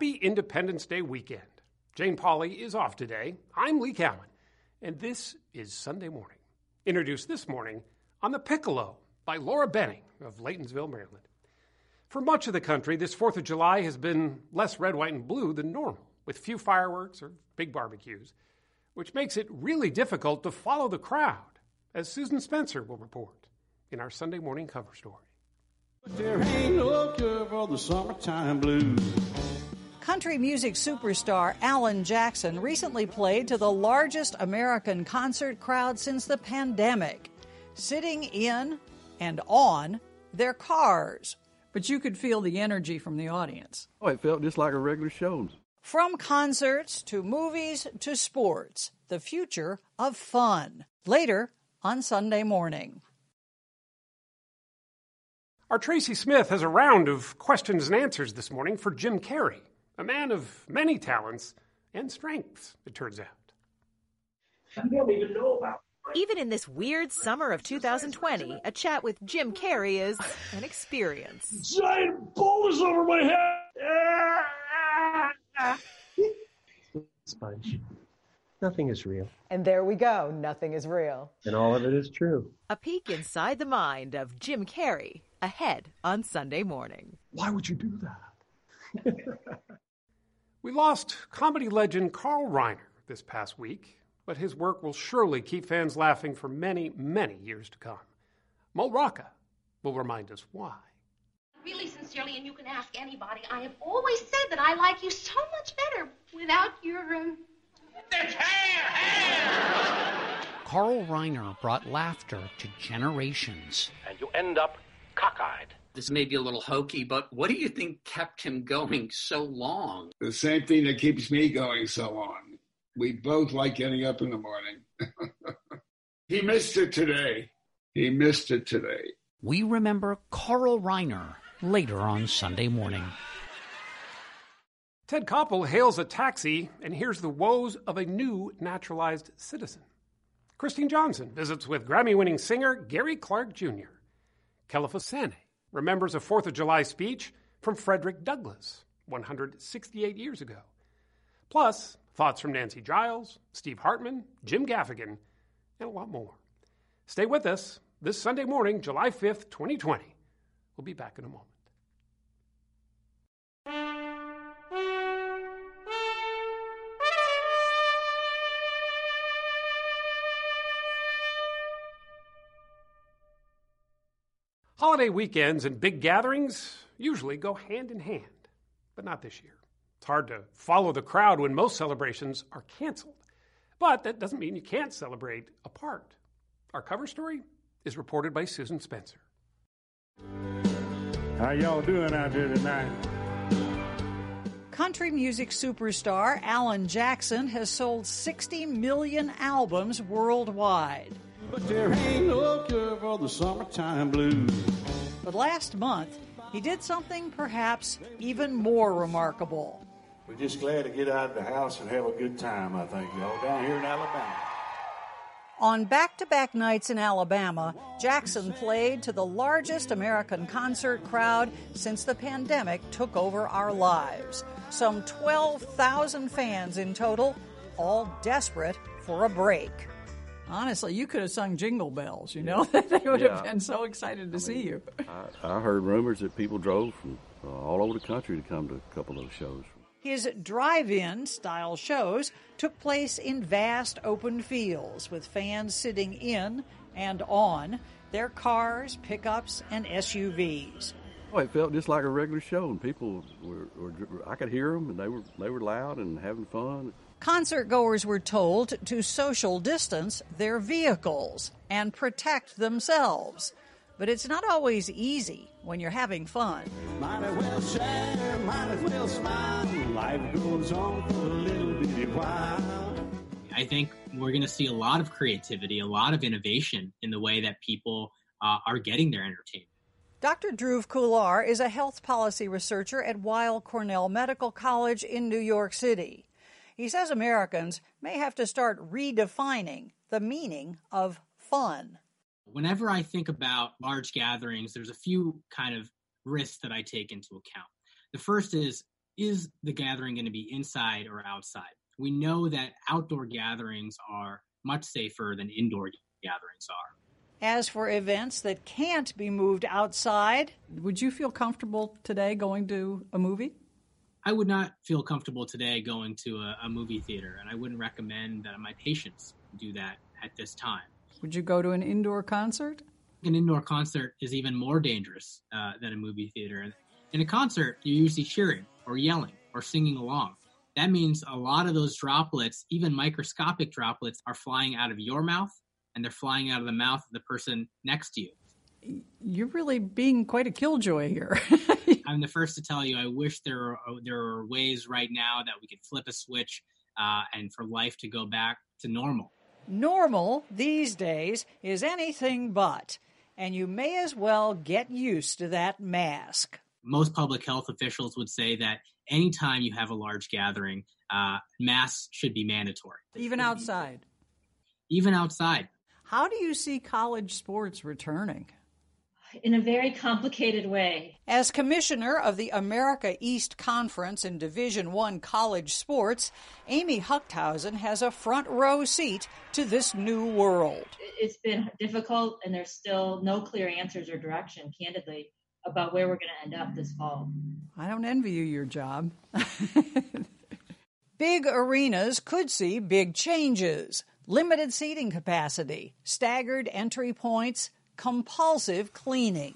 Happy Independence Day weekend. Jane Pauley is off today. I'm Lee Cowan, and this is Sunday morning. Introduced this morning on the Piccolo by Laura Benning of Laytonsville, Maryland. For much of the country, this 4th of July has been less red, white, and blue than normal, with few fireworks or big barbecues, which makes it really difficult to follow the crowd, as Susan Spencer will report in our Sunday morning cover story. There ain't no cure for the summertime blues. Country music superstar Alan Jackson recently played to the largest American concert crowd since the pandemic, sitting in and on their cars. But you could feel the energy from the audience. Oh, it felt just like a regular show. From concerts to movies to sports, the future of fun. Later on Sunday morning. Our Tracy Smith has a round of questions and answers this morning for Jim Carrey, a man of many talents and strengths, it turns out. You don't even know about. Even in this weird summer of 2020, a chat with Jim Carrey is an experience. Giant boulders over my head. Sponge. Nothing is real, And there we go. Nothing is real. and all of it is true. A peek inside the mind of Jim Carrey ahead on Sunday morning. Why would you do that? We lost comedy legend Carl Reiner this past week, but his work will surely keep fans laughing for many, many years to come. Mo Rocca will remind us why. Really, sincerely, and you can ask anybody, I have always said that I like you so much better without your. Um... Carl Reiner brought laughter to generations. And you end up cockeyed. This may be a little hokey, but what do you think kept him going so long? The same thing that keeps me going so long. We both like getting up in the morning. he missed it today. He missed it today. We remember Carl Reiner later on Sunday morning. Ted Koppel hails a taxi and hears the woes of a new naturalized citizen. Kristine Johnson visits with Grammy winning singer Gary Clark Jr. Kelefa Sanneh remembers a 4th of July speech from Frederick Douglass 168 years ago. Plus, thoughts from Nancy Giles, Steve Hartman, Jim Gaffigan, and a lot more. Stay with us this Sunday morning, July 5th, 2020. We'll be back in a moment. Holiday weekends and big gatherings usually go hand in hand, but not this year. It's hard to follow the crowd when most celebrations are canceled. But that doesn't mean you can't celebrate apart. Our cover story is reported by Susan Spencer. How y'all doing out there tonight? Country music superstar Alan Jackson has sold 60 million albums worldwide. But there ain't no cure for the summertime blues. But last month, he did something perhaps even more remarkable. We're just glad to get out of the house and have a good time, I think, y'all, down here in Alabama. On back to back nights in Alabama, Jackson played to the largest American concert crowd since the pandemic took over our lives. Some 12,000 fans in total, all desperate for a break. Honestly, you could have sung Jingle Bells, you know? they would Yeah. have been so excited to see you. I, I heard rumors that people drove from uh, all over the country to come to a couple of those shows. His drive in style shows took place in vast open fields with fans sitting in and on their cars, pickups, and SUVs. Oh, it felt just like a regular show, and people were, were I could hear them, and they were they were loud and having fun. Concert goers were told to social distance their vehicles and protect themselves. But it's not always easy when you're having fun. Might as well share, might as well smile. Life goes on for a little bitty while. I think we're going to see a lot of creativity, a lot of innovation in the way that people uh, are getting their entertainment. Dr. Dhruv Khullar is a health policy researcher at Weill Cornell Medical College in New York City. He says Americans may have to start redefining the meaning of fun. Whenever I think about large gatherings, there's a few kind of risks that I take into account. The first is is the gathering going to be inside or outside? We know that outdoor gatherings are much safer than indoor gatherings are. As for events that can't be moved outside, would you feel comfortable today going to a movie? I would not feel comfortable today going to a, a movie theater, and I wouldn't recommend that my patients do that at this time. Would you go to an indoor concert? An indoor concert is even more dangerous uh, than a movie theater. In a concert, you're usually cheering or yelling or singing along. That means a lot of those droplets, even microscopic droplets, are flying out of your mouth and they're flying out of the mouth of the person next to you. You're really being quite a killjoy here. I'm the first to tell you, I wish there are, there are ways right now that we could flip a switch uh, and for life to go back to normal. Normal these days is anything but, and you may as well get used to that mask. Most public health officials would say that anytime you have a large gathering, uh, masks should be mandatory. Even outside. Even outside. How do you see college sports returning? In a very complicated way. As commissioner of the America East Conference in Division 1 college sports, Amy Huchthausen has a front row seat to this new world. It's been difficult and there's still no clear answers or direction candidly about where we're going to end up this fall. I don't envy you your job. big arenas could see big changes. Limited seating capacity, staggered entry points, compulsive cleaning.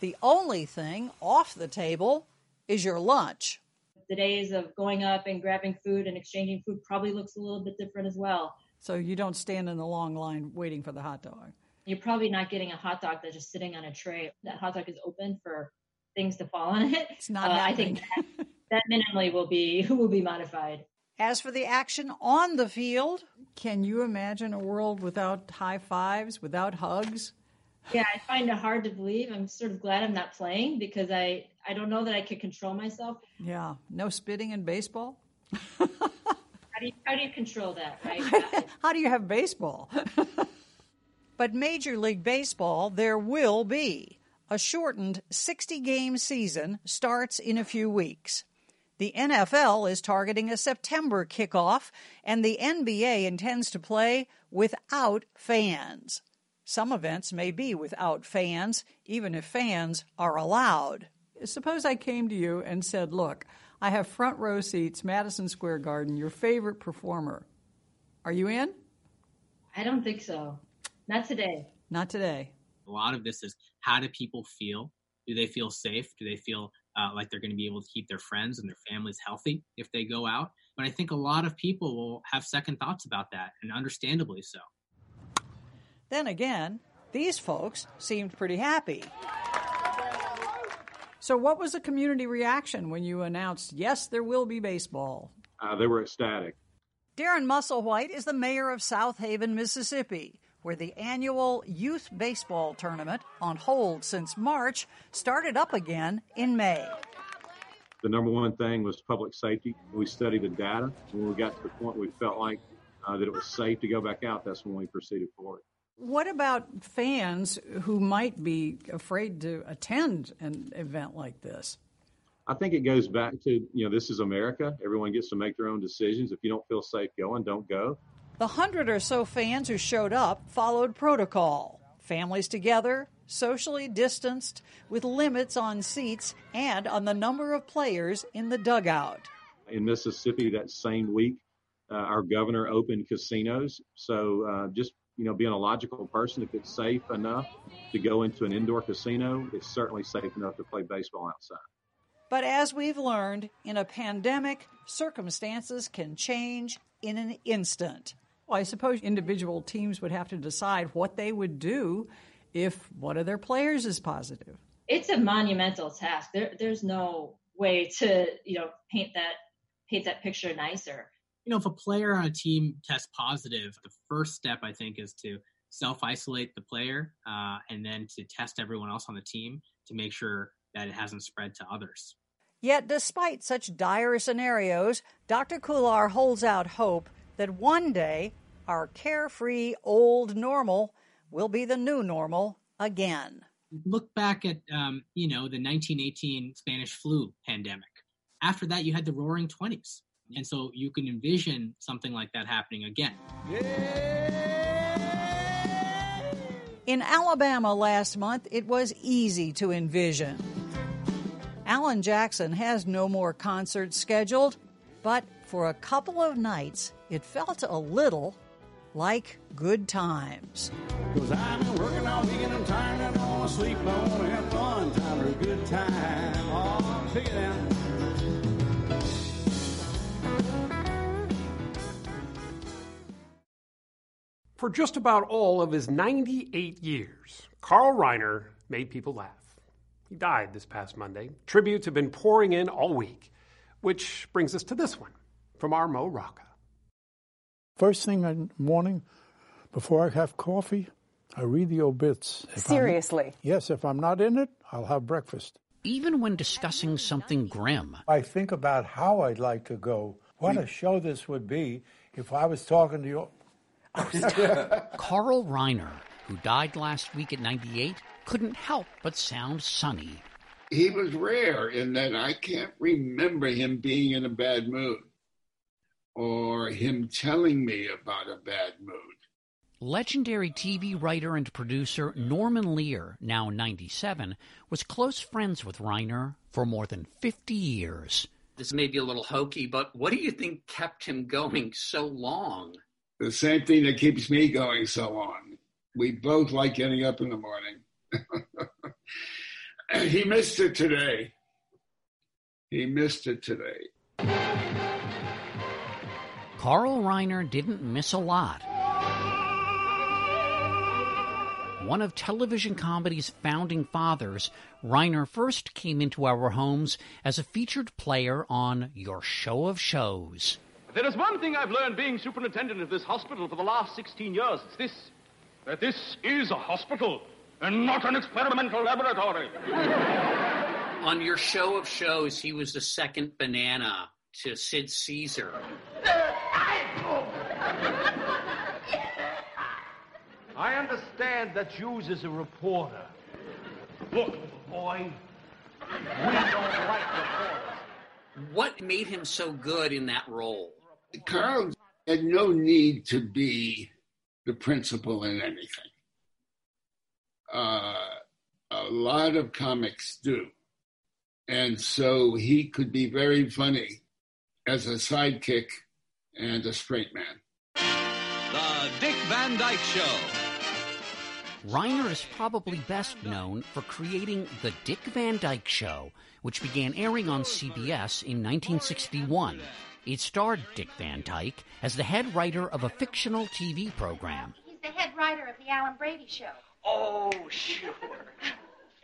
The only thing off the table is your lunch. The days of going up and grabbing food and exchanging food probably looks a little bit different as well. So you don't stand in the long line waiting for the hot dog. You're probably not getting a hot dog that's just sitting on a tray. That hot dog is open for things to fall on it. It's not uh, I think that, that minimally will be will be modified. As for the action on the field, can you imagine a world without high fives, without hugs? Yeah, I find it hard to believe. I'm sort of glad I'm not playing because I I don't know that I could control myself. Yeah, no spitting in baseball. How do you how do you control that, right? How do you have baseball? but Major League Baseball, there will be. A shortened 60 game season starts in a few weeks. The NFL is targeting a September kickoff, and the NBA intends to play without fans. Some events may be without fans, even if fans are allowed. Suppose I came to you and said, Look, I have front row seats, Madison Square Garden, your favorite performer. Are you in? I don't think so. Not today. Not today. A lot of this is how do people feel? Do they feel safe? Do they feel uh, like they're going to be able to keep their friends and their families healthy if they go out? But I think a lot of people will have second thoughts about that, and understandably so. Then again, these folks seemed pretty happy. So, what was the community reaction when you announced, yes, there will be baseball? Uh, they were ecstatic. Darren Musselwhite is the mayor of Southaven, Mississippi, where the annual youth baseball tournament, on hold since March, started up again in May. The number one thing was public safety. We studied the data. When we got to the point we felt like uh, that it was safe to go back out, that's when we proceeded forward. What about fans who might be afraid to attend an event like this? I think it goes back to, you know, this is America. Everyone gets to make their own decisions. If you don't feel safe going, don't go. The hundred or so fans who showed up followed protocol. Families together, socially distanced, with limits on seats and on the number of players in the dugout. In Mississippi, that same week, uh, our governor opened casinos. So uh, just you know, being a logical person, if it's safe enough to go into an indoor casino, it's certainly safe enough to play baseball outside. But as we've learned, in a pandemic, circumstances can change in an instant. Well, I suppose individual teams would have to decide what they would do if one of their players is positive. It's a monumental task. There, there's no way to, you know, paint that paint that picture nicer you know, if a player on a team tests positive, the first step I think is to self isolate the player uh, and then to test everyone else on the team to make sure that it hasn't spread to others. Yet, despite such dire scenarios, Dr. Khullar holds out hope that one day our carefree old normal will be the new normal again. Look back at, um, you know, the 1918 Spanish flu pandemic. After that, you had the roaring 20s. And so you can envision something like that happening again. In Alabama last month, it was easy to envision. Alan Jackson has no more concerts scheduled, but for a couple of nights, it felt a little like good times. Cause I've been working all weekend, I'm tired, I don't wanna sleep, I wanna have fun, time for a good time. Oh, pick it For just about all of his 98 years, Carl Reiner made people laugh. He died this past Monday. Tributes have been pouring in all week, which brings us to this one from our Mo Rocca. First thing in the morning, before I have coffee, I read the obits. If I'm- Seriously? yes, if I'm not in it, I'll have breakfast. Even when discussing something grim, I think about how I'd like to go. What a show this would be if I was talking to you. Carl Reiner, who died last week at 98, couldn't help but sound sunny. He was rare in that I can't remember him being in a bad mood or him telling me about a bad mood. Legendary TV writer and producer Norman Lear, now 97, was close friends with Reiner for more than 50 years. This may be a little hokey, but what do you think kept him going so long? The same thing that keeps me going so long. We both like getting up in the morning. he missed it today. He missed it today. Carl Reiner didn't miss a lot. One of television comedy's founding fathers, Reiner first came into our homes as a featured player on Your Show of Shows. There is one thing I've learned being superintendent of this hospital for the last 16 years. It's this that this is a hospital, and not an experimental laboratory. On your show of shows, he was the second banana to Sid Caesar. I understand that Hughes is a reporter. Look, boy, we don't like reporters. What made him so good in that role? Carl had no need to be the principal in anything. Uh, a lot of comics do. And so he could be very funny as a sidekick and a straight man. The Dick Van Dyke Show. Reiner is probably best known for creating The Dick Van Dyke Show, which began airing on CBS in 1961. It starred Dick Van Dyke as the head writer of a fictional TV program. He's the head writer of the Alan Brady Show. Oh, sure.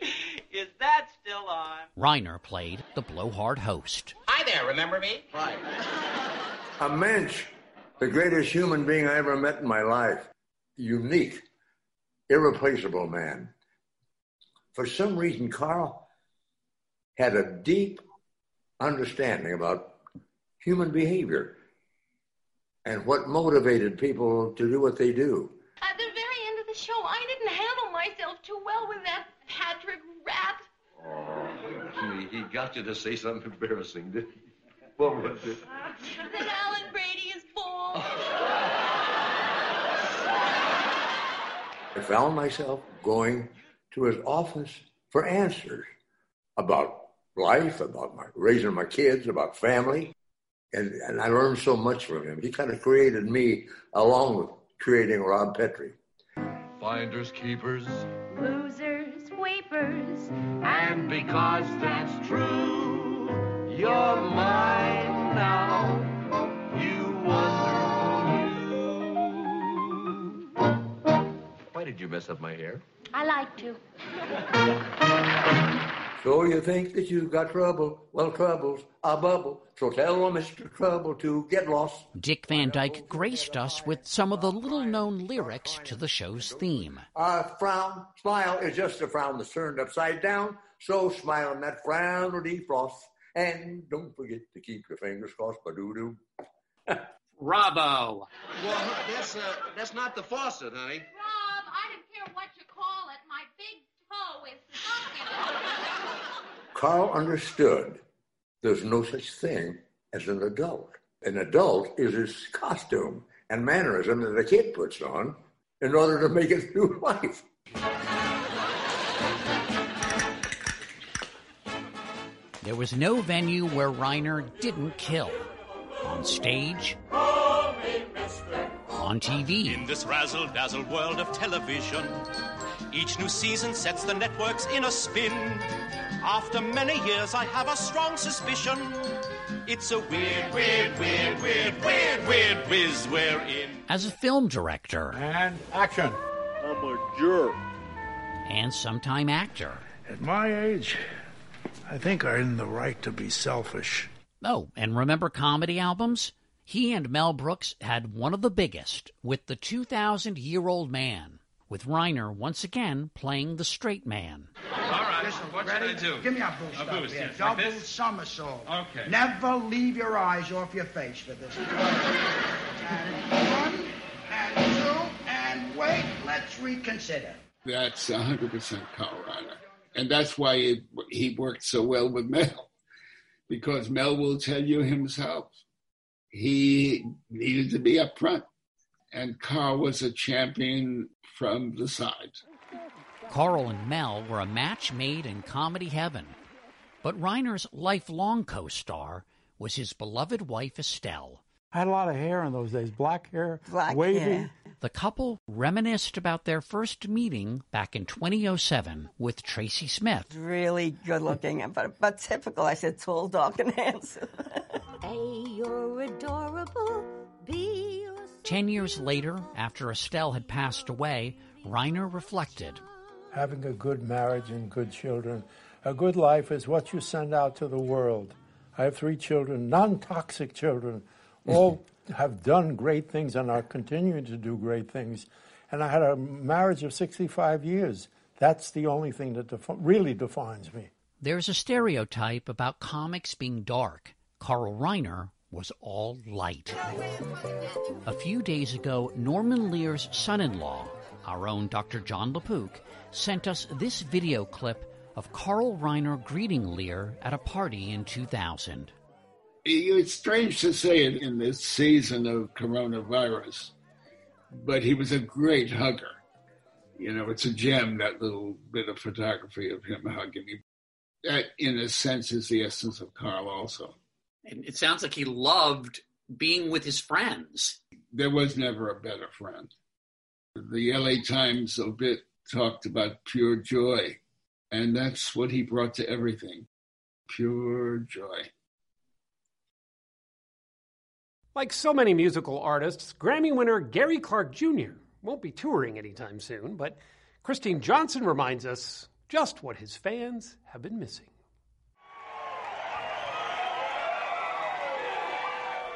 Is that still on? Reiner played the blowhard host. Hi there, remember me? Hi. A mensch, the greatest human being I ever met in my life. Unique, irreplaceable man. For some reason, Carl had a deep understanding about human behavior and what motivated people to do what they do. At the very end of the show, I didn't handle myself too well with that Patrick rat. Oh, he got you to say something embarrassing, didn't he? What was it? That Alan Brady is bald. I found myself going to his office for answers about life, about my, raising my kids, about family. And, and I learned so much from him. He kind of created me along with creating Rob Petrie. Finders, keepers. Losers, weepers. And because that's true, you're mine now. You wonder Why did you mess up my hair? I like to. So you think that you've got trouble? Well, trouble's a bubble. So tell Mr. Trouble to get lost. Dick Van Dyke graced us with some of the little known lyrics to the show's theme. A frown, smile is just a frown that's turned upside down. So smile and that frown will defrost. And don't forget to keep your fingers crossed. Ba-doo-doo. Bravo. Well, that's, uh, that's not the faucet, honey. Rob, I don't care what you call it. My big toe is stuck in it. Carl understood there's no such thing as an adult. An adult is his costume and mannerism that a kid puts on in order to make it through life. There was no venue where Reiner didn't kill. On stage, on TV, In this razzle dazzle world of television, each new season sets the networks in a spin. After many years, I have a strong suspicion. It's a weird, weird, weird, weird, weird, weird whiz we're in. as a film director, And action. I'm a jerk. and sometime actor. At my age, I think I'm in the right to be selfish. Oh, and remember comedy albums? He and Mel Brooks had one of the biggest with The 2,000 Year Old Man, with Reiner once again playing the straight man. All right, what should I do? Give me a boost, a boost here. Double somersault. Okay. Never leave your eyes off your face for this. and one, and two, and wait, let's reconsider. That's 100% Carl Reiner. And that's why it, he worked so well with Mel, because Mel will tell you himself he needed to be up front. And Carl was a champion from the side. Carl and Mel were a match made in comedy heaven. But Reiner's lifelong co star was his beloved wife Estelle. I had a lot of hair in those days, black hair, Black wavy. hair. The couple reminisced about their first meeting back in 2007 with Tracy Smith. Really good looking, but but typical. I said tall, dark, and handsome. A, you're adorable. Be yourself. Ten years later, after Estelle had passed away, Reiner reflected. Having a good marriage and good children. A good life is what you send out to the world. I have three children, non toxic children, all have done great things and are continuing to do great things. And I had a marriage of 65 years. That's the only thing that defi- really defines me. There's a stereotype about comics being dark. Carl Reiner was all light. A few days ago, Norman Lear's son in law, our own Dr. Jon LaPook, sent us this video clip of Carl Reiner greeting Lear at a party in 2000. It's strange to say it in this season of coronavirus, but he was a great hugger. You know, it's a gem, that little bit of photography of him hugging me. That, in a sense, is the essence of Carl also. And it sounds like he loved being with his friends. There was never a better friend. The LA Times obit talked about pure joy, and that's what he brought to everything pure joy. Like so many musical artists, Grammy winner Gary Clark Jr. won't be touring anytime soon, but Kristine Johnson reminds us just what his fans have been missing.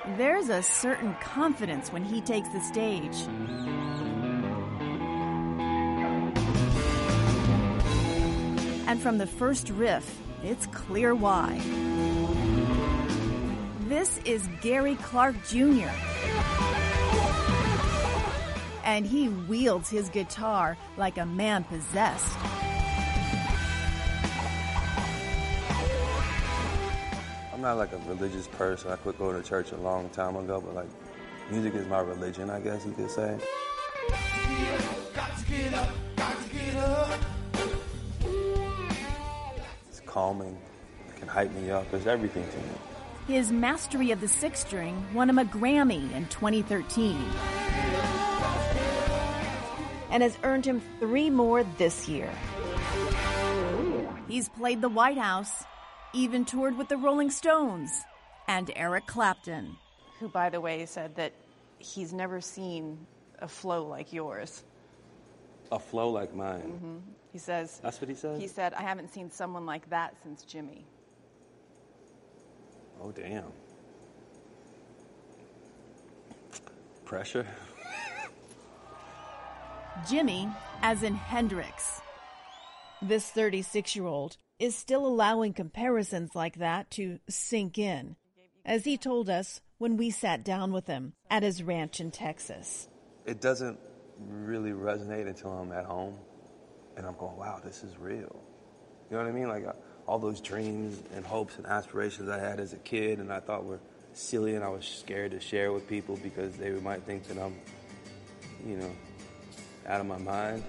There's a certain confidence when he takes the stage. And from the first riff, it's clear why. This is Gary Clark Jr. And he wields his guitar like a man possessed. Not like a religious person. I quit going to church a long time ago, but like music is my religion, I guess you could say. It's calming. It can hype me up. It's everything to me. His mastery of the six string won him a Grammy in 2013 and has earned him three more this year. He's played the White House, even toured with the Rolling Stones and Eric Clapton. Who, by the way, said that he's never seen a flow like yours. A flow like mine. hmm He says. That's what he said? He said, I haven't seen someone like that since Jimi. Oh, damn. Pressure. Jimi, as in Hendrix. This 36 year old is still allowing comparisons like that to sink in, as he told us when we sat down with him at his ranch in Texas. It doesn't really resonate until I'm at home and I'm going, wow, this is real. You know what I mean? Like uh, all those dreams and hopes and aspirations I had as a kid and I thought were silly and I was scared to share with people because they might think that I'm, you know, out of my mind.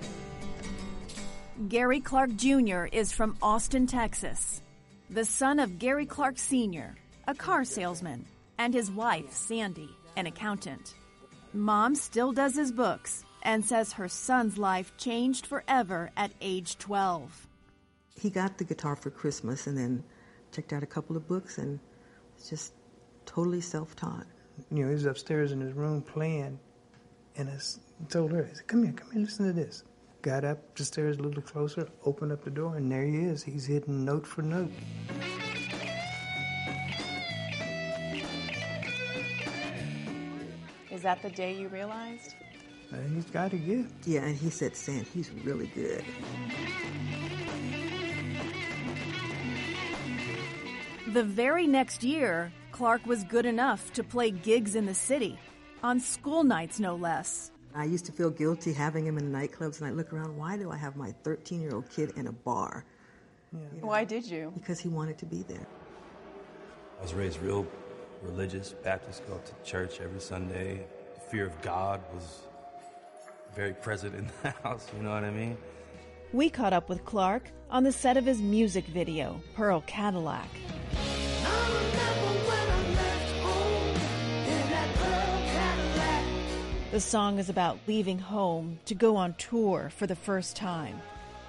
Gary Clark Jr. is from Austin, Texas, the son of Gary Clark Sr., a car salesman, and his wife, Sandy, an accountant. Mom still does his books and says her son's life changed forever at age 12. He got the guitar for Christmas and then checked out a couple of books and was just totally self taught. You know, he was upstairs in his room playing, and I told her, I said, Come here, come here, listen to this. Got up the stairs a little closer, opened up the door, and there he is. He's hitting note for note. Is that the day you realized? Uh, he's got a gift. Yeah, and he said, Sam, he's really good. The very next year, Clark was good enough to play gigs in the city, on school nights no less. I used to feel guilty having him in nightclubs, and I look around, why do I have my 13 year old kid in a bar? Why did you? Because he wanted to be there. I was raised real religious, Baptist, go to church every Sunday. The fear of God was very present in the house, you know what I mean? We caught up with Clark on the set of his music video, Pearl Cadillac. The song is about leaving home to go on tour for the first time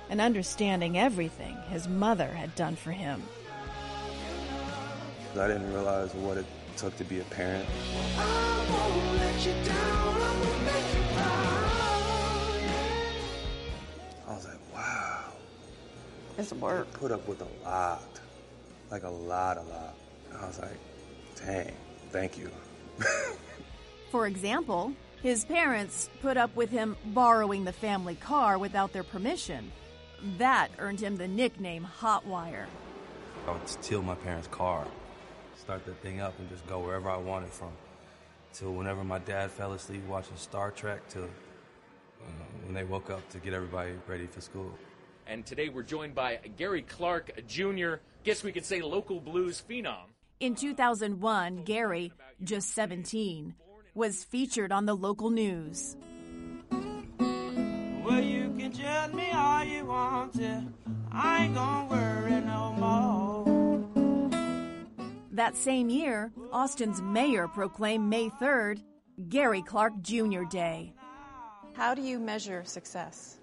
and understanding everything his mother had done for him. I didn't realize what it took to be a parent. I was like, wow. It's work. Put up with a lot. Like a lot, a lot. I was like, dang, thank you. For example, his parents put up with him borrowing the family car without their permission. That earned him the nickname Hotwire. I would steal my parents' car, start the thing up, and just go wherever I wanted from. Till whenever my dad fell asleep watching Star Trek, till uh, when they woke up to get everybody ready for school. And today we're joined by Gary Clark Jr., guess we could say local blues phenom. In 2001, Gary, just 17, was featured on the local news. Well, you can judge me all you want to. I ain't gonna worry no more. That same year, Austin's mayor proclaimed May 3rd Gary Clark Jr. Day. How do you measure success?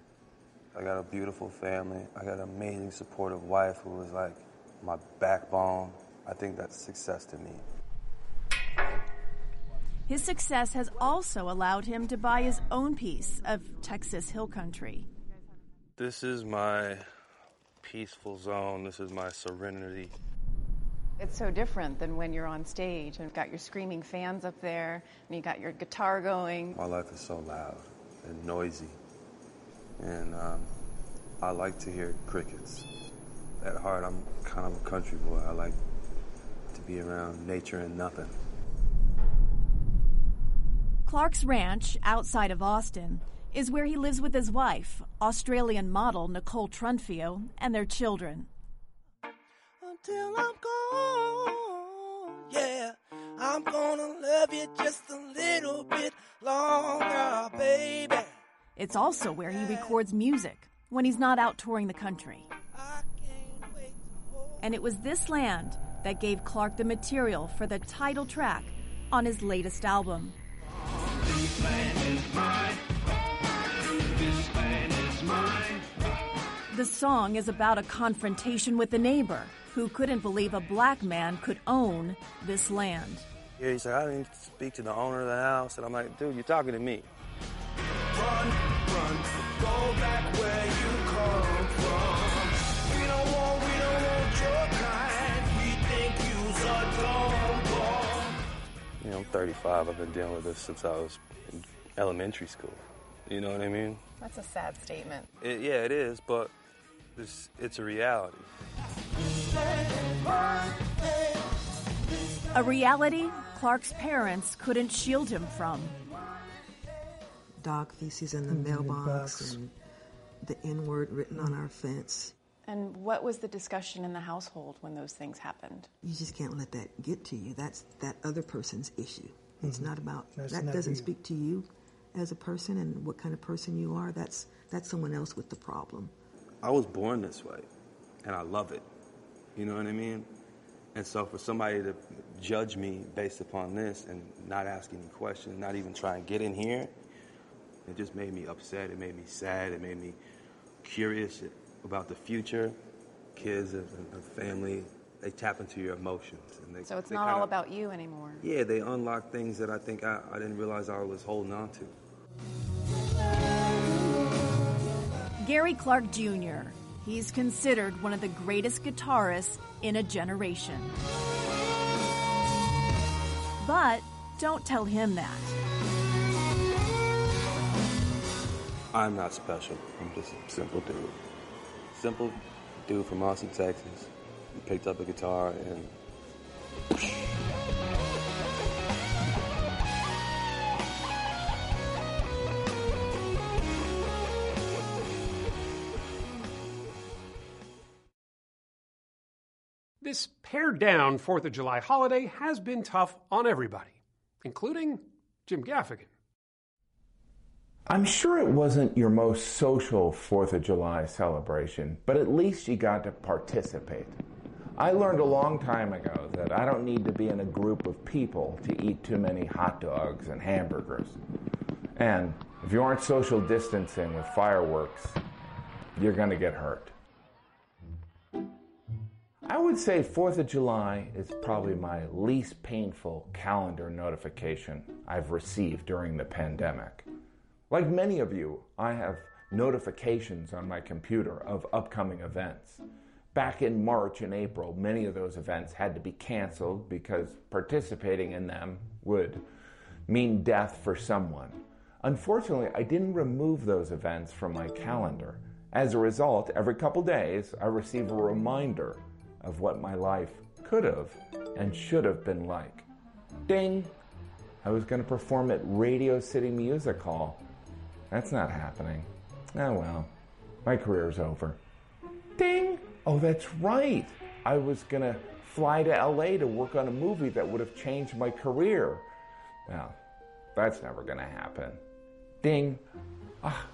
I got a beautiful family. I got an amazing, supportive wife who was like my backbone. I think that's success to me. His success has also allowed him to buy his own piece of Texas hill country. This is my peaceful zone. This is my serenity. It's so different than when you're on stage and you've got your screaming fans up there and you got your guitar going. My life is so loud and noisy. And um, I like to hear crickets. At heart, I'm kind of a country boy. I like to be around nature and nothing. Clark's ranch, outside of Austin, is where he lives with his wife, Australian model Nicole Trunfio, and their children. Until I'm gone, yeah, I'm gonna love you just a little bit longer, baby. It's also where he records music when he's not out touring the country. And it was this land that gave Clark the material for the title track on his latest album. The song is about a confrontation with a neighbor who couldn't believe a black man could own this land. Yeah, he said, I didn't speak to the owner of the house. And I'm like, dude, you're talking to me. Run, run, know, I'm 35. I've been dealing with this since I was in elementary school. You know what I mean? That's a sad statement. It, yeah, it is, but it's, it's a reality. A reality Clark's parents couldn't shield him from. Dog feces in the mm-hmm. mailbox and the N word written on our fence. And what was the discussion in the household when those things happened? You just can't let that get to you. That's that other person's issue. It's Mhm. not about That's that not doesn't you. speak to you as a person and what kind of person you are. That's that's someone else with the problem. I was born this way, and I love it. You know what I mean? And so for somebody to judge me based upon this and not ask any questions, not even try and get in here, it just made me upset. It made me sad. It made me curious about the future. Kids and, and family, they tap into your emotions. And they, So it's they not kinda- all about you anymore. Yeah, they unlock things that I think I, I didn't realize I was holding on to. Gary Clark Jr. He's considered one of the greatest guitarists in a generation. But don't tell him that. I'm not special. I'm just a simple dude. Simple dude from Austin, Texas. He picked up a guitar and This pared down 4th of July holiday has been tough on everybody, including Jim Gaffigan. I'm sure it wasn't your most social 4th of July celebration, but at least you got to participate. I learned a long time ago that I don't need to be in a group of people to eat too many hot dogs and hamburgers. And if you aren't social distancing with fireworks, you're going to get hurt. I would say 4th of July is probably my least painful calendar notification I've received during the pandemic. Like many of you, I have notifications on my computer of upcoming events. Back in March and April, many of those events had to be canceled because participating in them would mean death for someone. Unfortunately, I didn't remove those events from my calendar, As a result, every couple days, I receive a reminder of what my life could have and should have been like. Ding! I was going to perform at Radio City Music Hall. That's not happening. Oh well, my career's over. Ding! Oh, that's right. I was to fly to LA to work on a movie that would have changed my career. Well, that's never to happen. Ding! Ah,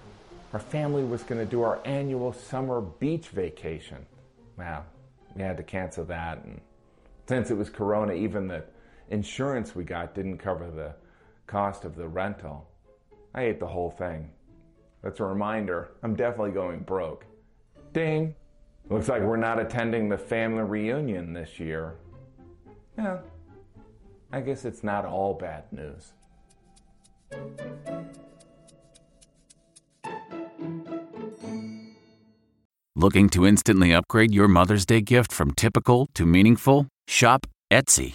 our family was to do our annual summer beach vacation. Well, we had to cancel that. And since it was Corona, even the insurance we got didn't cover the cost of the rental. I ate the whole thing. That's a reminder. I'm definitely going broke. Ding! Looks like we're not attending the family reunion this year. Yeah, I guess it's not all bad news. Looking to instantly upgrade your Mother's Day gift from typical to meaningful? Shop Etsy.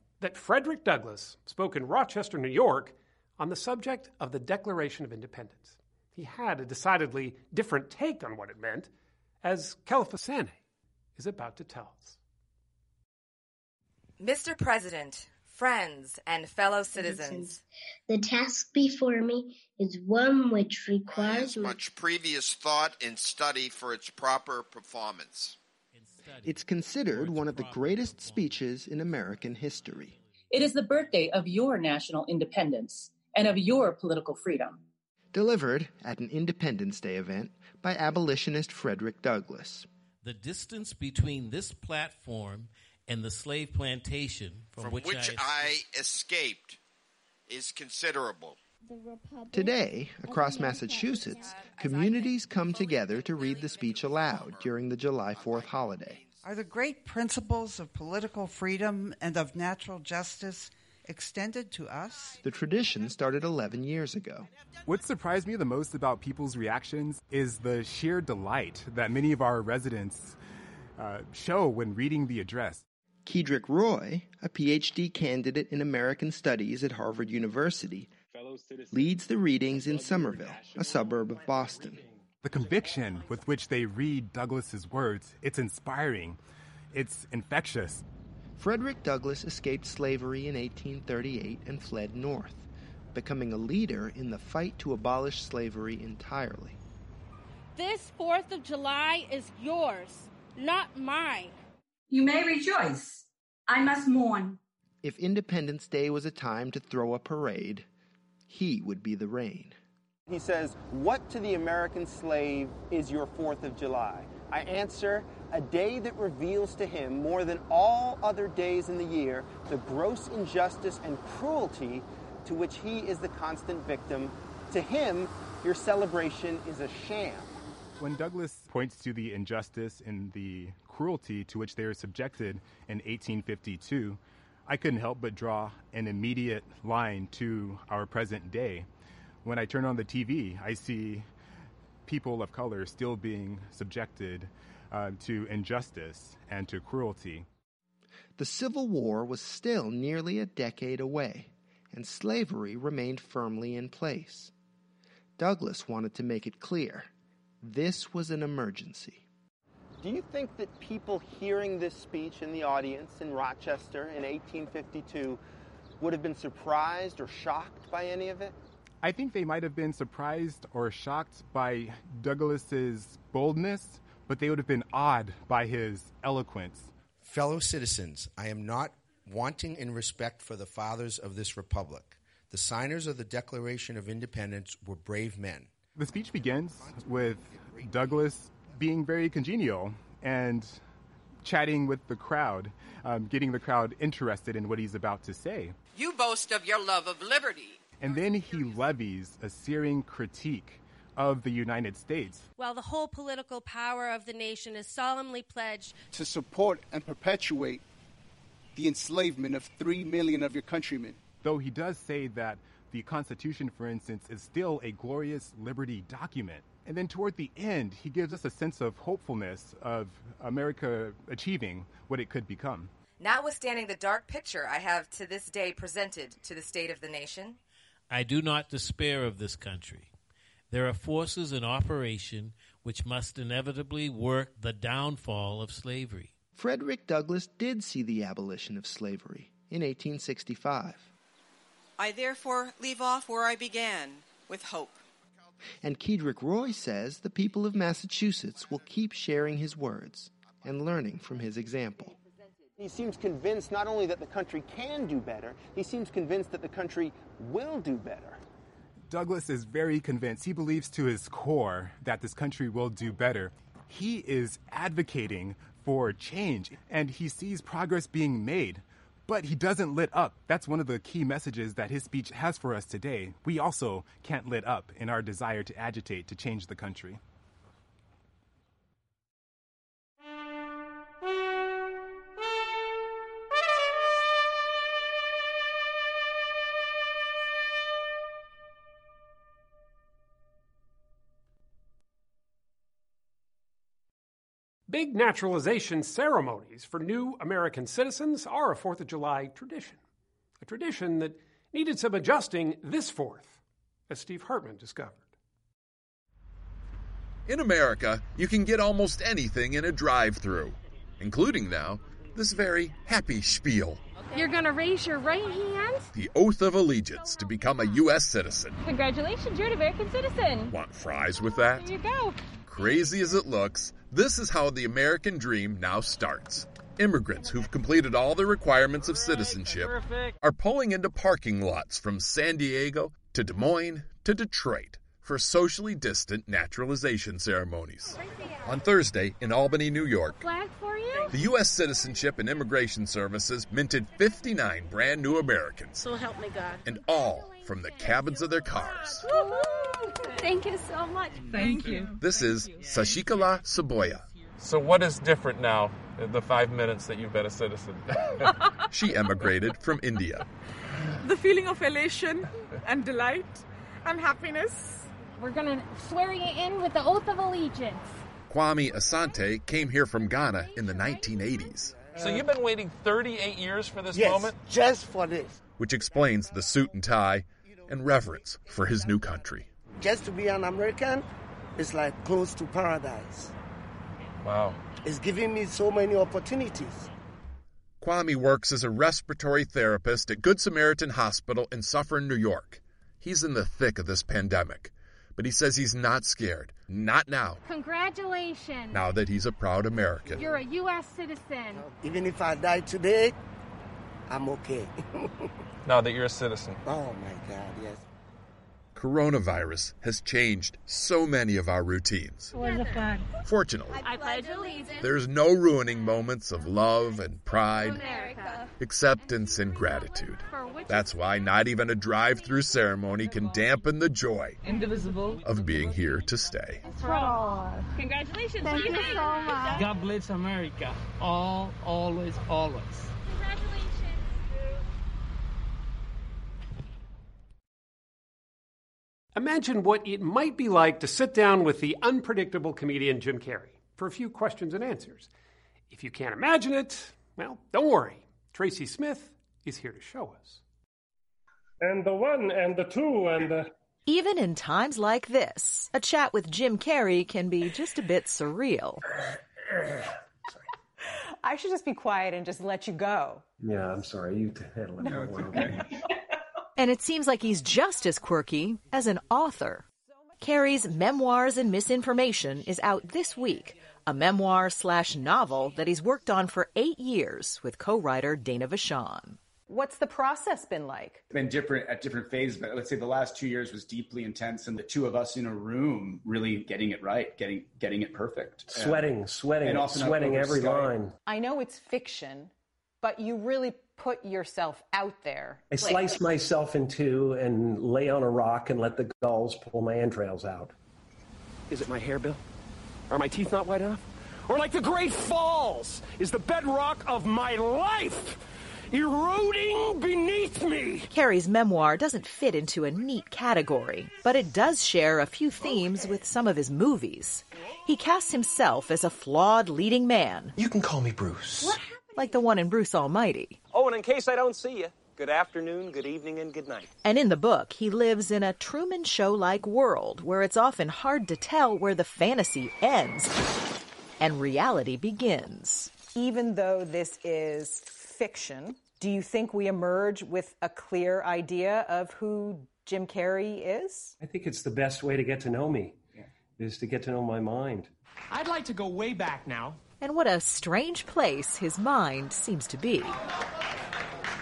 that Frederick Douglass spoke in Rochester, New York, on the subject of the Declaration of Independence. He had a decidedly different take on what it meant, as Kelefa Sanneh is about to tell us. Mr. President, friends, and fellow citizens, The task before me is one which requires much previous thought and study for its proper performance. It's considered one of the greatest speeches in American history. It is the birthday of your national independence and of your political freedom. Delivered at an Independence Day event by abolitionist Frederick Douglass. The distance between this platform and the slave plantation from, From which, which I, I escaped is considerable. Today, across Massachusetts, communities come together to read the speech aloud during the July 4th holiday. Are the great principles of political freedom and of natural justice extended to us? The tradition started 11 years ago. What surprised me the most about people's reactions is the sheer delight that many of our residents uh, show when reading the address. Kedrick Roy, a PhD candidate in American Studies at Harvard University, leads the readings in Somerville, a suburb of Boston. The conviction with which they read Douglass's words, it's inspiring. It's infectious. Frederick Douglass escaped slavery in 1838 and fled north, becoming a leader in the fight to abolish slavery entirely. This 4th of July is yours, not mine. You may rejoice. I must mourn. If Independence Day was a time to throw a parade, he would be the rain. He says, What to the American slave is your 4th of July? I answer, a day that reveals to him more than all other days in the year the gross injustice and cruelty to which he is the constant victim. To him, your celebration is a sham. When Douglass points to the injustice and the cruelty to which they were subjected in 1852, I couldn't help but draw an immediate line to our present day. When I turn on the TV, I see people of color still being subjected uh, to injustice and to cruelty. The Civil War was still nearly a decade away, and slavery remained firmly in place. Douglass wanted to make it clear this was an emergency. Do you think that people hearing this speech in the audience in Rochester in 1852 would have been surprised or shocked by any of it? I think they might have been surprised or shocked by Douglass's boldness, but they would have been awed by his eloquence. Fellow citizens, I am not wanting in respect for the fathers of this republic. The signers of the Declaration of Independence were brave men. The speech begins with Douglass being very congenial and chatting with the crowd, um, getting the crowd interested in what he's about to say. you boast of your love of liberty. And then he levies a searing critique of the United States. While the whole political power of the nation is solemnly pledged to support and perpetuate the enslavement of three million of your countrymen. Though he does say that the Constitution, for instance, is still a glorious liberty document. And then toward the end, he gives us a sense of hopefulness of America achieving what it could become. Notwithstanding the dark picture I have to this day presented to the state of the nation, I do not despair of this country. There are forces in operation which must inevitably work the downfall of slavery. Frederick Douglass did see the abolition of slavery in 1865. I therefore leave off where I began, with hope. And Kedrick Roy says the people of Massachusetts will keep sharing his words and learning from his example. He seems convinced not only that the country can do better, he seems convinced that the country will do better. Douglass is very convinced. He believes to his core that this country will do better. He is advocating for change and he sees progress being made. But he doesn't lit up. That's one of the key messages that his speech has for us today. We also can't lit up in our desire to agitate to change the country. Big naturalization ceremonies for new American citizens are a 4th of July tradition. A tradition that needed some adjusting this 4th, as Steve Hartman discovered. In America, you can get almost anything in a drive through, including now this very happy spiel. You're going to raise your right hand. The oath of allegiance to become a U.S. citizen. Congratulations, you're an American citizen. Want fries with that? Here you go. Crazy as it looks, this is how the American dream now starts. Immigrants who've completed all the requirements of citizenship are pulling into parking lots from San Diego to Des Moines to Detroit for socially distant naturalization ceremonies. On Thursday in Albany, New York, Flag for you? the U.S. Citizenship and Immigration Services minted 59 brand new Americans, So help me God. and all from the cabins of their cars. Thank you so much. Thank you. This is Sashikala Saboya. So, what is different now in the five minutes that you've been a citizen? She emigrated from India. The feeling of elation and delight and happiness. We're going to swear you in with the oath of allegiance. Kwame Asante came here from Ghana in the 1980s, so, you've been waiting 38 years for this yes, moment? just for this. Which explains the suit and tie and reverence for his new country. Just to be an American is like close to paradise. Wow. It's giving me so many opportunities. Kwame works as a respiratory therapist at Good Samaritan Hospital in Suffern, New York. He's in the thick of this pandemic, but he says he's not scared. Not now, Congratulations. now that he's a proud American. You're a U.S. citizen. Even if I die today, I'm okay. Now that you're a citizen. oh my God, yes. Coronavirus has changed so many of our routines. Was it fun? Fortunately, I pledge allegiance. there's no ruining moments of love and pride, America. acceptance, and gratitude. For which That's why not even a drive through ceremony can dampen the joy Indivisible. of being here to stay. for all. Congratulations. Thank you so much. God bless America. All, always, always. Imagine what it might be like to sit down with the unpredictable comedian Jim Carrey for a few questions and answers. If you can't imagine it, well, don't worry. Tracy Smith is here to show us. And the one and the two and the. Even in times like this, a chat with Jim Carrey can be just a bit surreal. I should just be quiet and just let you go. Yeah, I'm sorry. You handle it. No, it's okay. And it seems like he's just as quirky as an author. Carrey's Memoirs and Misinformation is out this week, a memoir slash novel that he's worked on for eight years with co-writer Dana Vachon. What's the process been like? been different at different phases, but let's say the last two years was deeply intense, and the two of us in a room really getting it right, getting getting it perfect, Sweating, sweating, and often sweating over every Skype. line. I know it's fiction, but you really put yourself out there. I slice myself in two and lay on a rock and let the gulls pull my entrails out. Is it my hair, Bill? Are my teeth not white enough? Or like the Great Falls is the bedrock of my life, eroding beneath me. Carrey's memoir doesn't fit into a neat category, but it does share a few themes with some of his movies. He casts himself as a flawed leading man. You can call me Bruce. Like the one in Bruce Almighty. Oh, and in case I don't see you, good afternoon, good evening, and good night. And in the book, he lives in a Truman Show like world where it's often hard to tell where the fantasy ends and reality begins. Even though this is fiction, do you think we emerge with a clear idea of who Jim Carrey is? I think it's the best way to get to know me, is to get to know my mind. I'd like to go way back now. And what a strange place his mind seems to be.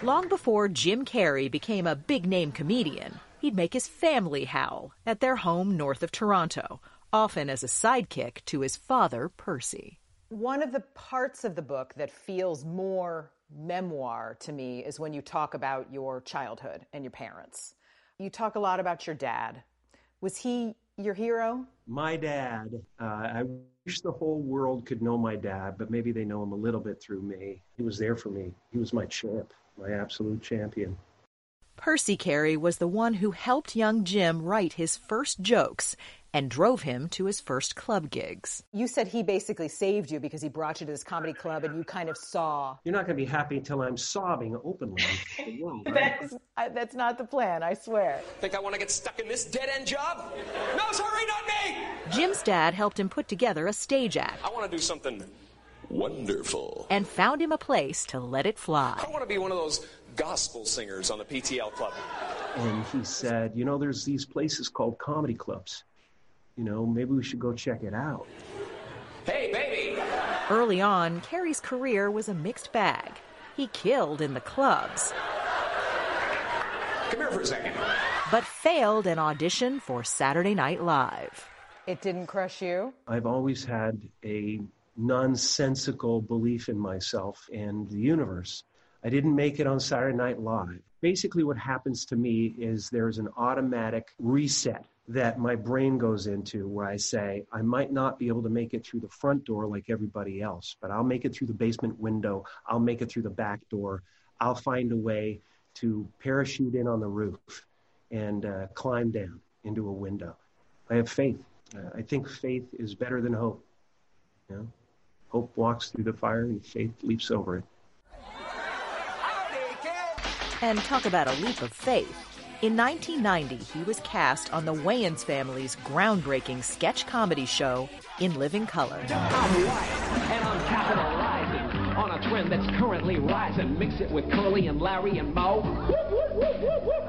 Long before Jim Carrey became a big name comedian, he'd make his family howl at their home north of Toronto, often as a sidekick to his father, Percy. One of the parts of the book that feels more memoir to me is when you talk about your childhood and your parents. You talk a lot about your dad. Was he your hero? My dad, uh, I wish the whole world could know my dad, but maybe they know him a little bit through me. He was there for me. He was my champ, my absolute champion. Percy Carrey was the one who helped young Jim write his first jokes and drove him to his first club gigs. You said he basically saved you because he brought you to this comedy club and you kind of saw. You're not going to be happy until I'm sobbing openly. that's, that's not the plan, I swear. Think I want to get stuck in this dead end job? No, sorry, not me! Jim's dad helped him put together a stage act. I want to do something wonderful. And found him a place to let it fly. I want to be one of those gospel singers on the PTL club. And he said, You know, there's these places called comedy clubs. You know, maybe we should go check it out. Hey, baby! Early on, Carrey's career was a mixed bag. He killed in the clubs. Come here for a second. But failed an audition for Saturday Night Live. It didn't crush you? I've always had a nonsensical belief in myself and the universe. I didn't make it on Saturday Night Live. Basically, what happens to me is there's an automatic reset that my brain goes into where I say, I might not be able to make it through the front door like everybody else, but I'll make it through the basement window. I'll make it through the back door. I'll find a way to parachute in on the roof and uh, climb down into a window. I have faith. Uh, I think faith is better than hope. You know? Hope walks through the fire and faith leaps over it. And talk about a leap of faith. In 1990, he was cast on the Wayans family's groundbreaking sketch comedy show, In Living Color. I'm Wyatt, and I'm capitalizing on a trend that's currently rising. Mix it with Curly and Larry and Moe.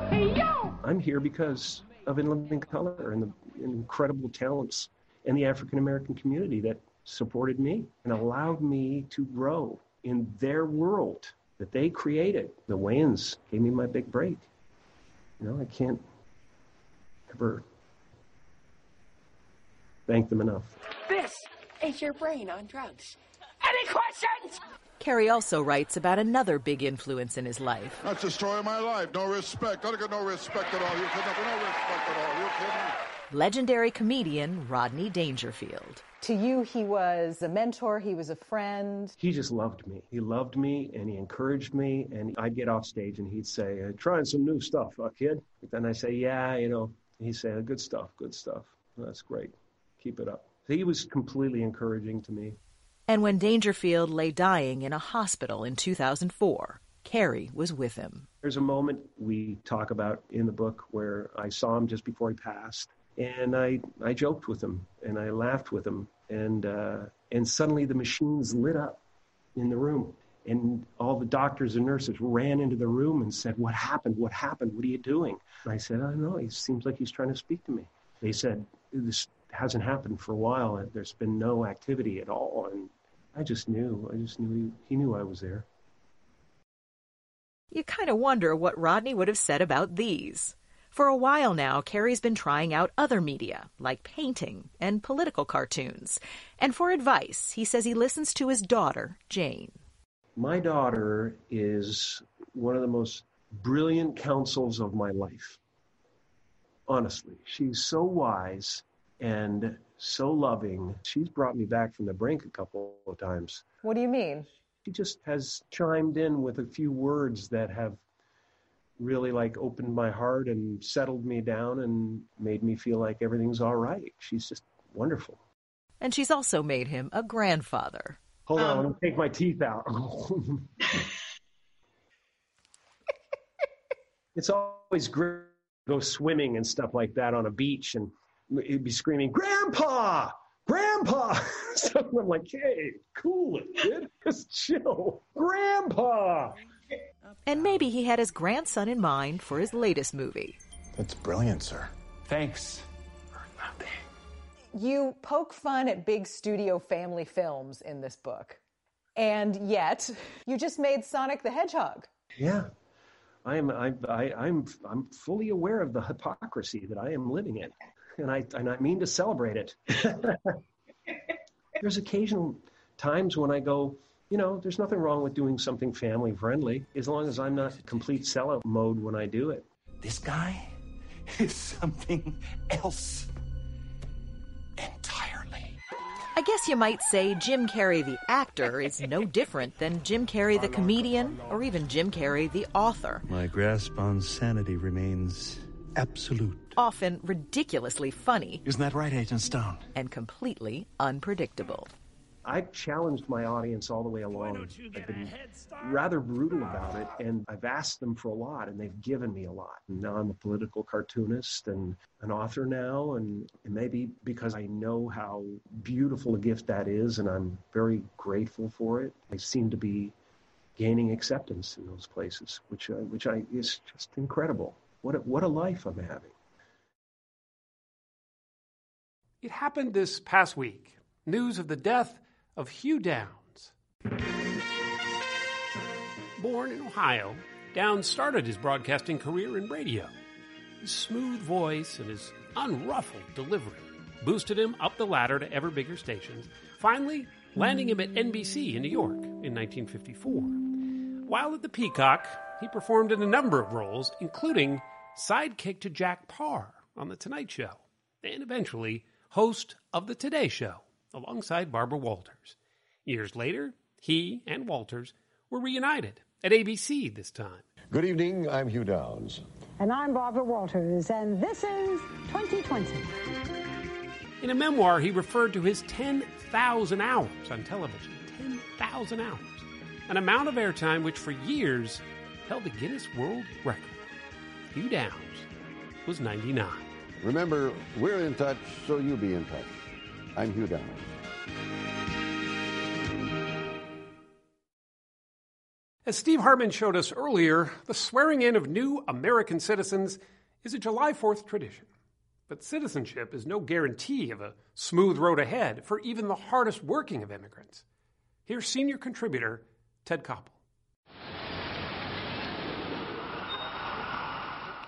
Hey, yo! I'm here because of In Living Color and the incredible talents in the African American community that supported me and allowed me to grow in their world that they created. The Wayans gave me my big break. You know, I can't ever thank them enough. This is your brain on drugs. Any questions? Carrey also writes about another big influence in his life. That's the story of my life. No respect. I got no respect at all. You kidding? No respect at all. You kidding? Legendary comedian Rodney Dangerfield. To you, he was a mentor, he was a friend. He just loved me. He loved me and he encouraged me. And I'd get off stage and he'd say, Trying some new stuff, huh, kid? Then I'd say, Yeah, you know. He'd say, Good stuff, good stuff. That's great. Keep it up. He was completely encouraging to me. And when Dangerfield lay dying in a hospital in 2004, Carrey was with him. There's a moment we talk about in the book where I saw him just before he passed and I I joked with him and I laughed with him and uh, and suddenly the machines lit up in the room and all the doctors and nurses ran into the room and said, "What happened? What happened? What are you doing?" And I said, "I don't know. He seems like he's trying to speak to me." They said, "This hasn't happened for a while. There's been no activity at all." And I just knew. I just knew he, he knew I was there. You kind of wonder what Rodney would have said about these. For a while now, Carrey's been trying out other media, like painting and political cartoons. And for advice, he says he listens to his daughter, Jane. My daughter is one of the most brilliant counsels of my life. Honestly, she's so wise and so loving. She's brought me back from the brink a couple of times. What do you mean? She just has chimed in with a few words that have really like opened my heart and settled me down and made me feel like everything's all right. She's just wonderful. And she's also made him a grandfather. Hold on, um, let me take my teeth out. it's always great to go swimming and stuff like that on a beach and he'd be screaming, Grandpa! Grandpa! so I'm like, hey, cool it, kid. Just chill. Grandpa! And maybe he had his grandson in mind for his latest movie. That's brilliant, sir. Thanks. You poke fun at big studio family films in this book. And yet, you just made Sonic the Hedgehog. Yeah. I'm I, I, I'm I'm fully aware of the hypocrisy that I am living in, and I and I mean to celebrate it. There's occasional times when I go, you know, there's nothing wrong with doing something family friendly as long as I'm not complete sellout mode when I do it. This guy is something else entirely. I guess you might say Jim Carrey the actor is no different than Jim Carrey the comedian or even Jim Carrey the author. My grasp on sanity remains absolute. Often ridiculously funny Isn't that right, Agent Stone? and completely unpredictable. I've challenged my audience all the way along. I've been rather brutal about it, and I've asked them for a lot, and they've given me a lot. And now I'm a political cartoonist and an author now, and maybe because I know how beautiful a gift that is, and I'm very grateful for it. I seem to be gaining acceptance in those places, which I, which I is just incredible. What a, what a life I'm having. It happened this past week. News of the death of Hugh Downs. Born in Ohio, Downs started his broadcasting career in radio. His smooth voice and his unruffled delivery boosted him up the ladder to ever bigger stations, finally landing him at NBC in New York in 1954. While at the Peacock, he performed in a number of roles, including sidekick to Jack Paar on The Tonight Show, and eventually host of The Today Show alongside Barbara Walters. Years later, he and Walters were reunited at ABC this time. Good evening, I'm Hugh Downs. And I'm Barbara Walters, and this is 2020. In a memoir, he referred to his 10,000 hours on television. 10,000 hours. An amount of airtime which for years held the Guinness World Record. Hugh Downs was 99. Remember, we're in touch, so you be in touch. I'm Hugh Downs. As Steve Hartman showed us earlier, the swearing in of new American citizens is a July 4th tradition. But citizenship is no guarantee of a smooth road ahead for even the hardest working of immigrants. Here's senior contributor Ted Koppel.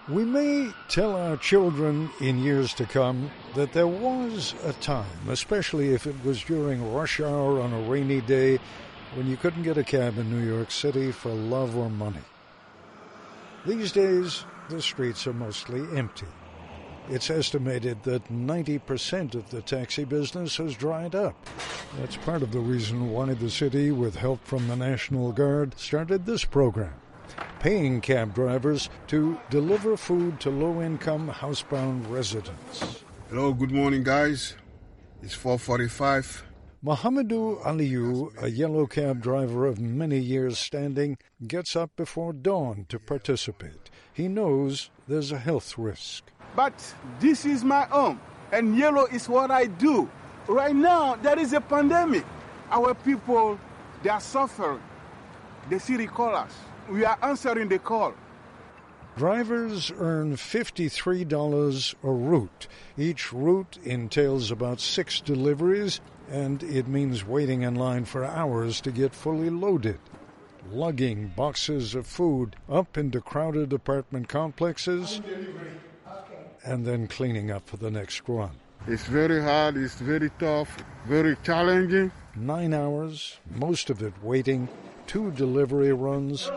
We may tell our children in years to come that there was a time, especially if it was during rush hour on a rainy day, when you couldn't get a cab in New York City for love or money. These days, the streets are mostly empty. It's estimated that 90% of the taxi business has dried up. That's part of the reason why the city, with help from the National Guard, started this program paying cab drivers to deliver food to low income housebound residents. Hello, good morning, guys. It's 445. Mohamedou Aliou, a yellow cab driver of many years standing, gets up before dawn to participate. He knows there's a health risk. But this is my home, and yellow is what I do. Right now, there is a pandemic. Our people, they are suffering. The city call us. We are answering the call. Drivers earn $53 a route. Each route entails about six deliveries, and it means waiting in line for hours to get fully loaded. Lugging boxes of food up into crowded apartment complexes, and then cleaning up for the next run. It's very hard, it's very tough, very challenging. Nine hours, most of it waiting, two delivery runs,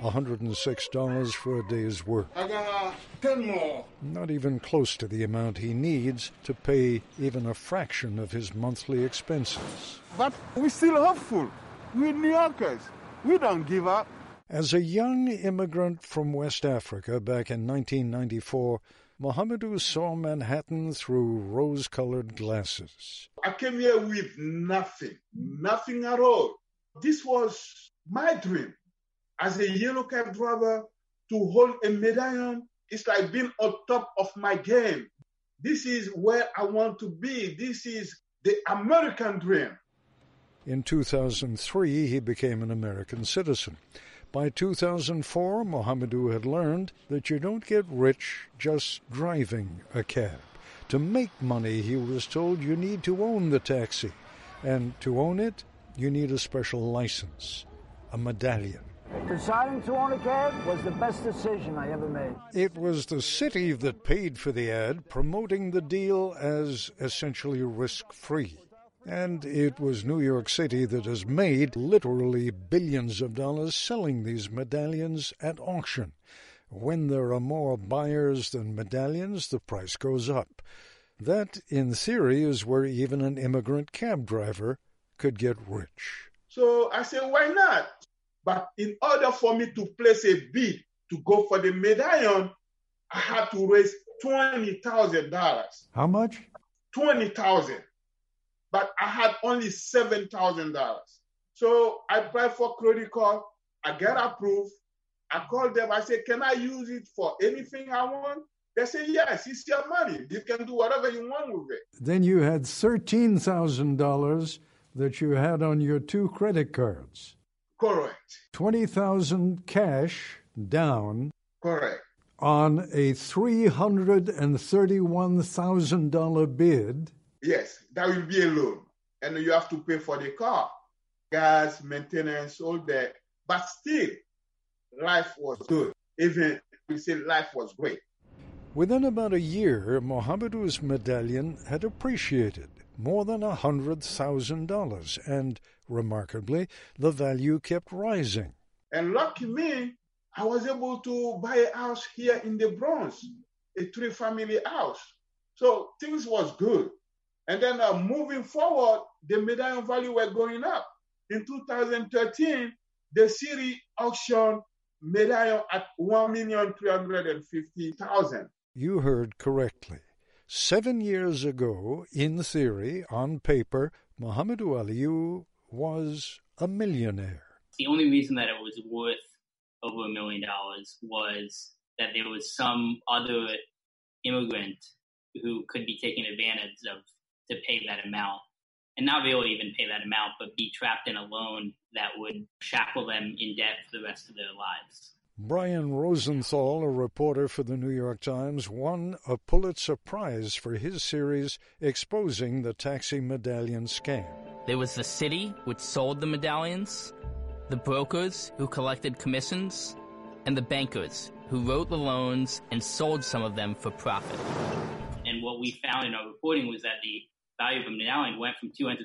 $106 for a day's work. I got uh, 10 more. Not even close to the amount he needs to pay even a fraction of his monthly expenses. But we're still hopeful. We're New Yorkers. We don't give up. As a young immigrant from West Africa back in 1994, Mohamedou saw Manhattan through rose colored glasses. I came here with nothing, nothing at all. This was my dream. As a yellow cab driver, to hold a medallion is like being on top of my game. This is where I want to be. This is the American dream. In 2003, he became an American citizen. By 2004, Mohamedou had learned that you don't get rich just driving a cab. To make money, he was told you need to own the taxi. And to own it, you need a special license, a medallion. Deciding to own a cab was the best decision I ever made. It was the city that paid for the ad, promoting the deal as essentially risk free. And it was New York City that has made literally billions of dollars selling these medallions at auction. When there are more buyers than medallions, the price goes up. That, in theory, is where even an immigrant cab driver could get rich. So I said, why not? But in order for me to place a bid to go for the medallion, I had to raise twenty thousand dollars. How much? Twenty thousand. But I had only seven thousand dollars. So I applied for credit card. I got approved. I called them. I said, "Can I use it for anything I want?" They say, "Yes, it's your money. You can do whatever you want with it." Then you had thirteen thousand dollars that you had on your two credit cards. Correct. Twenty thousand cash down. Correct. On a three hundred and thirty-one thousand dollar bid. Yes, that will be a loan, and you have to pay for the car, gas, maintenance, all that. But still, life was good. Even we say life was great. Within about a year, Mohamedou's medallion had appreciated more than a hundred thousand dollars, and remarkably, the value kept rising. And lucky me, I was able to buy a house here in the Bronx, a three-family house. So things was good. And then uh, moving forward, the medallion value were going up. In 2013, the city auctioned medallion at one million three hundred and fifty thousand. You heard correctly. Seven years ago, in theory, on paper, Mohamedou Aliou was a millionaire. The only reason that it was worth over a million dollars was that there was some other immigrant who could be taken advantage of to pay that amount. And not really even pay that amount, but be trapped in a loan that would shackle them in debt for the rest of their lives. Brian Rosenthal, a reporter for the New York Times, won a Pulitzer Prize for his series exposing the taxi medallion scam. There was the city, which sold the medallions, the brokers, who collected commissions, and the bankers, who wrote the loans and sold some of them for profit. And what we found in our reporting was that the value of a medallion went from $200,000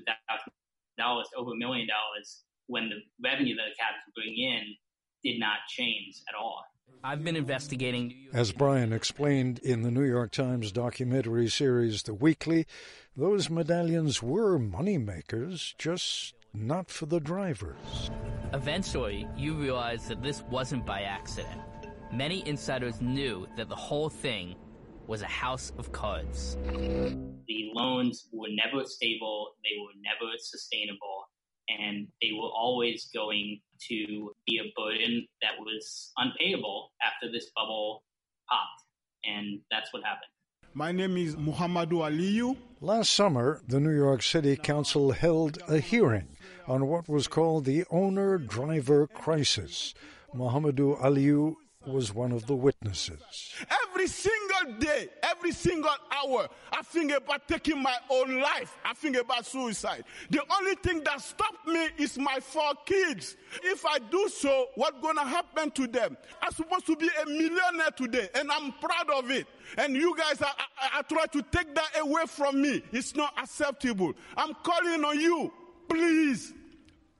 to over a million dollars when the revenue that the cabs were bringing in did not change at all. I've been investigating. As Brian explained in the New York Times documentary series The Weekly, those medallions were moneymakers, just not for the drivers. Eventually, you realize that this wasn't by accident. Many insiders knew that the whole thing was a house of cards. The loans were never stable, they were never sustainable, and they were always going to be a burden that was unpayable after this bubble popped. And that's what happened. My name is Mohamedou Aliou. Last summer, the New York City Council held a hearing on what was called the owner driver crisis. Mohamedou Aliou was one of the witnesses. Every single day, every single hour, I think about taking my own life. I think about suicide. The only thing that stopped me is my four kids. If I do so, what's going to happen to them? I'm supposed to be a millionaire today, and I'm proud of it. And you guys are, are, are trying to take that away from me. It's not acceptable. I'm calling on you. Please,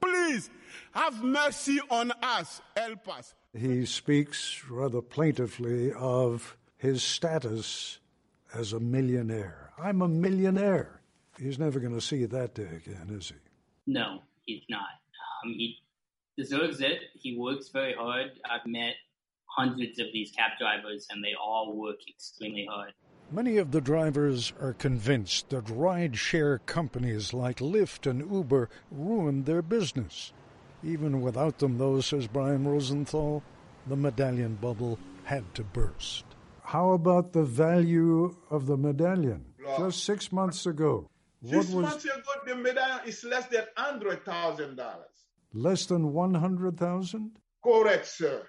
please, have mercy on us. Help us. He speaks rather plaintively of his status as a millionaire. I'm a millionaire. He's never going to see that day again, is he? No, he's not. Um, he deserves it. He works very hard. I've met hundreds of these cab drivers, and they all work extremely hard. Many of the drivers are convinced that ride-share companies like Lyft and Uber ruined their business. Even without them, though, says Brian Rosenthal, the medallion bubble had to burst. How about the value of the medallion? Just six months ago, Six months ago, the medallion is less than hundred thousand dollars. Less than one hundred thousand? Correct, sir.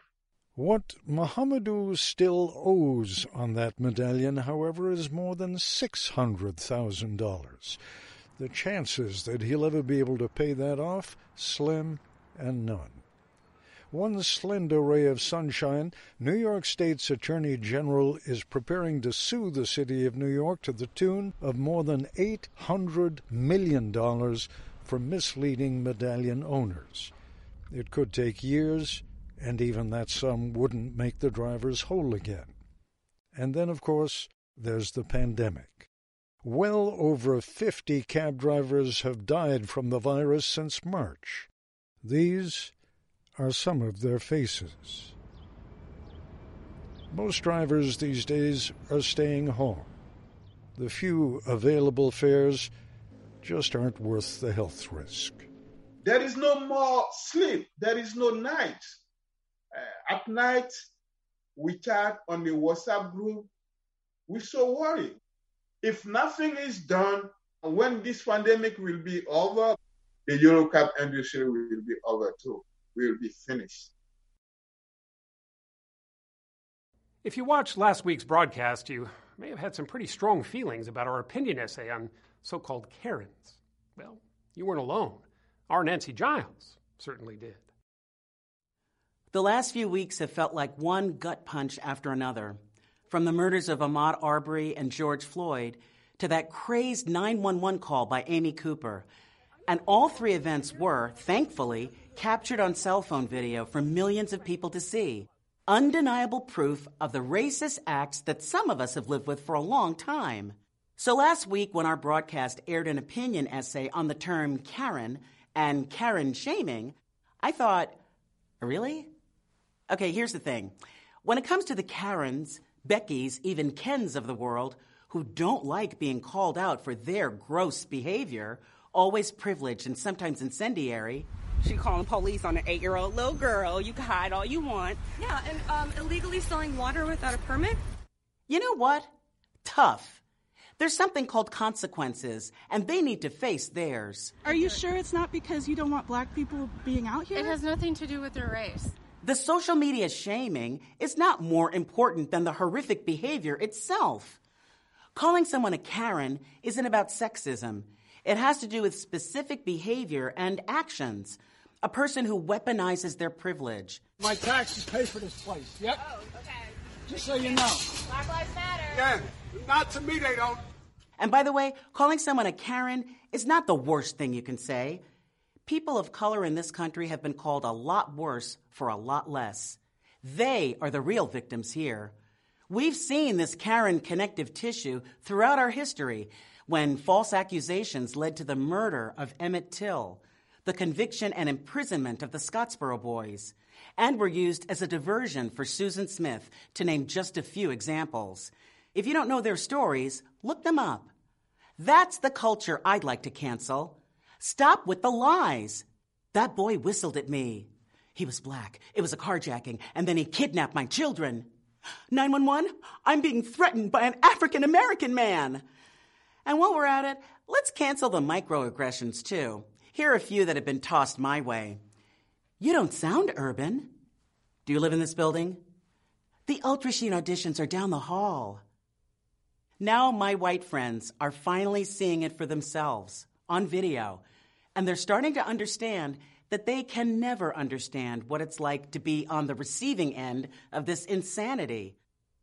What Mohamedou still owes on that medallion, however, is more than six hundred thousand dollars. The chances that he'll ever be able to pay that off slim and none. One slender ray of sunshine, New York State's Attorney General is preparing to sue the city of New York to the tune of more than $800 million for misleading medallion owners. It could take years, and even that sum wouldn't make the drivers whole again. And then, of course, there's the pandemic. Well over 50 cab drivers have died from the virus since March. These are some of their faces. Most drivers these days are staying home. The few available fares just aren't worth the health risk. There is no more sleep. There is no night. Uh, at night, we chat on the WhatsApp group. We're so worried. If nothing is done, when this pandemic will be over, the yellow cab industry will be over too. We'll be finished. If you watched last week's broadcast, you may have had some pretty strong feelings about our opinion essay on so called Karens. Well, you weren't alone. Our Nancy Giles certainly did. The last few weeks have felt like one gut punch after another. From the murders of Ahmaud Arbery and George Floyd to that crazed 911 call by Amy Cooper. And all three events were, thankfully, captured on cell phone video for millions of people to see. Undeniable proof of the racist acts that some of us have lived with for a long time. So last week, when our broadcast aired an opinion essay on the term Karen and Karen shaming, I thought, really? Okay, here's the thing. When it comes to the Karens, Beckys, even Kens of the world, who don't like being called out for their gross behavior, always privileged and sometimes incendiary, she calling police on an eight-year-old little girl. You can hide all you want. Yeah, and um, illegally selling water without a permit. You know what? Tough. There's something called consequences, and they need to face theirs. Are you sure it's not because you don't want black people being out here? It has nothing to do with their race. The social media shaming is not more important than the horrific behavior itself. Calling someone a Karen isn't about sexism. It has to do with specific behavior and actions a person who weaponizes their privilege. My taxes pay for this place. Yep. Oh, okay. Just so you know. Black Lives Matter. Yeah, not to me they don't. And by the way, calling someone a Karen is not the worst thing you can say. People of color in this country have been called a lot worse for a lot less. They are the real victims here. We've seen this Karen connective tissue throughout our history when false accusations led to the murder of Emmett Till, the conviction and imprisonment of the Scottsboro boys, and were used as a diversion for Susan Smith, to name just a few examples. If you don't know their stories, look them up. That's the culture I'd like to cancel. Stop with the lies. That boy whistled at me. He was black. It was a carjacking, and then he kidnapped my children. 911, I'm being threatened by an African American man. And while we're at it, let's cancel the microaggressions too. Here are a few that have been tossed my way. You don't sound urban. Do you live in this building? The Ultra Sheen auditions are down the hall. Now, my white friends are finally seeing it for themselves on video, and they're starting to understand that they can never understand what it's like to be on the receiving end of this insanity.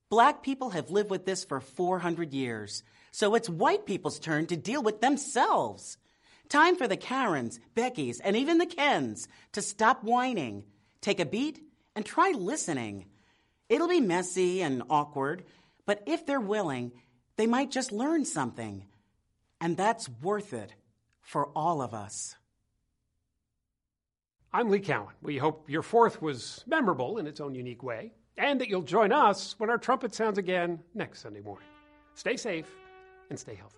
Black people have lived with this for 400 years, so it's white people's turn to deal with themselves. Time for the Karens, Beckys, and even the Kens to stop whining, take a beat, and try listening. It'll be messy and awkward, but if they're willing, they might just learn something. And that's worth it for all of us. I'm Lee Cowan. We hope your fourth was memorable in its own unique way, and that you'll join us when our trumpet sounds again next Sunday morning. Stay safe and stay healthy.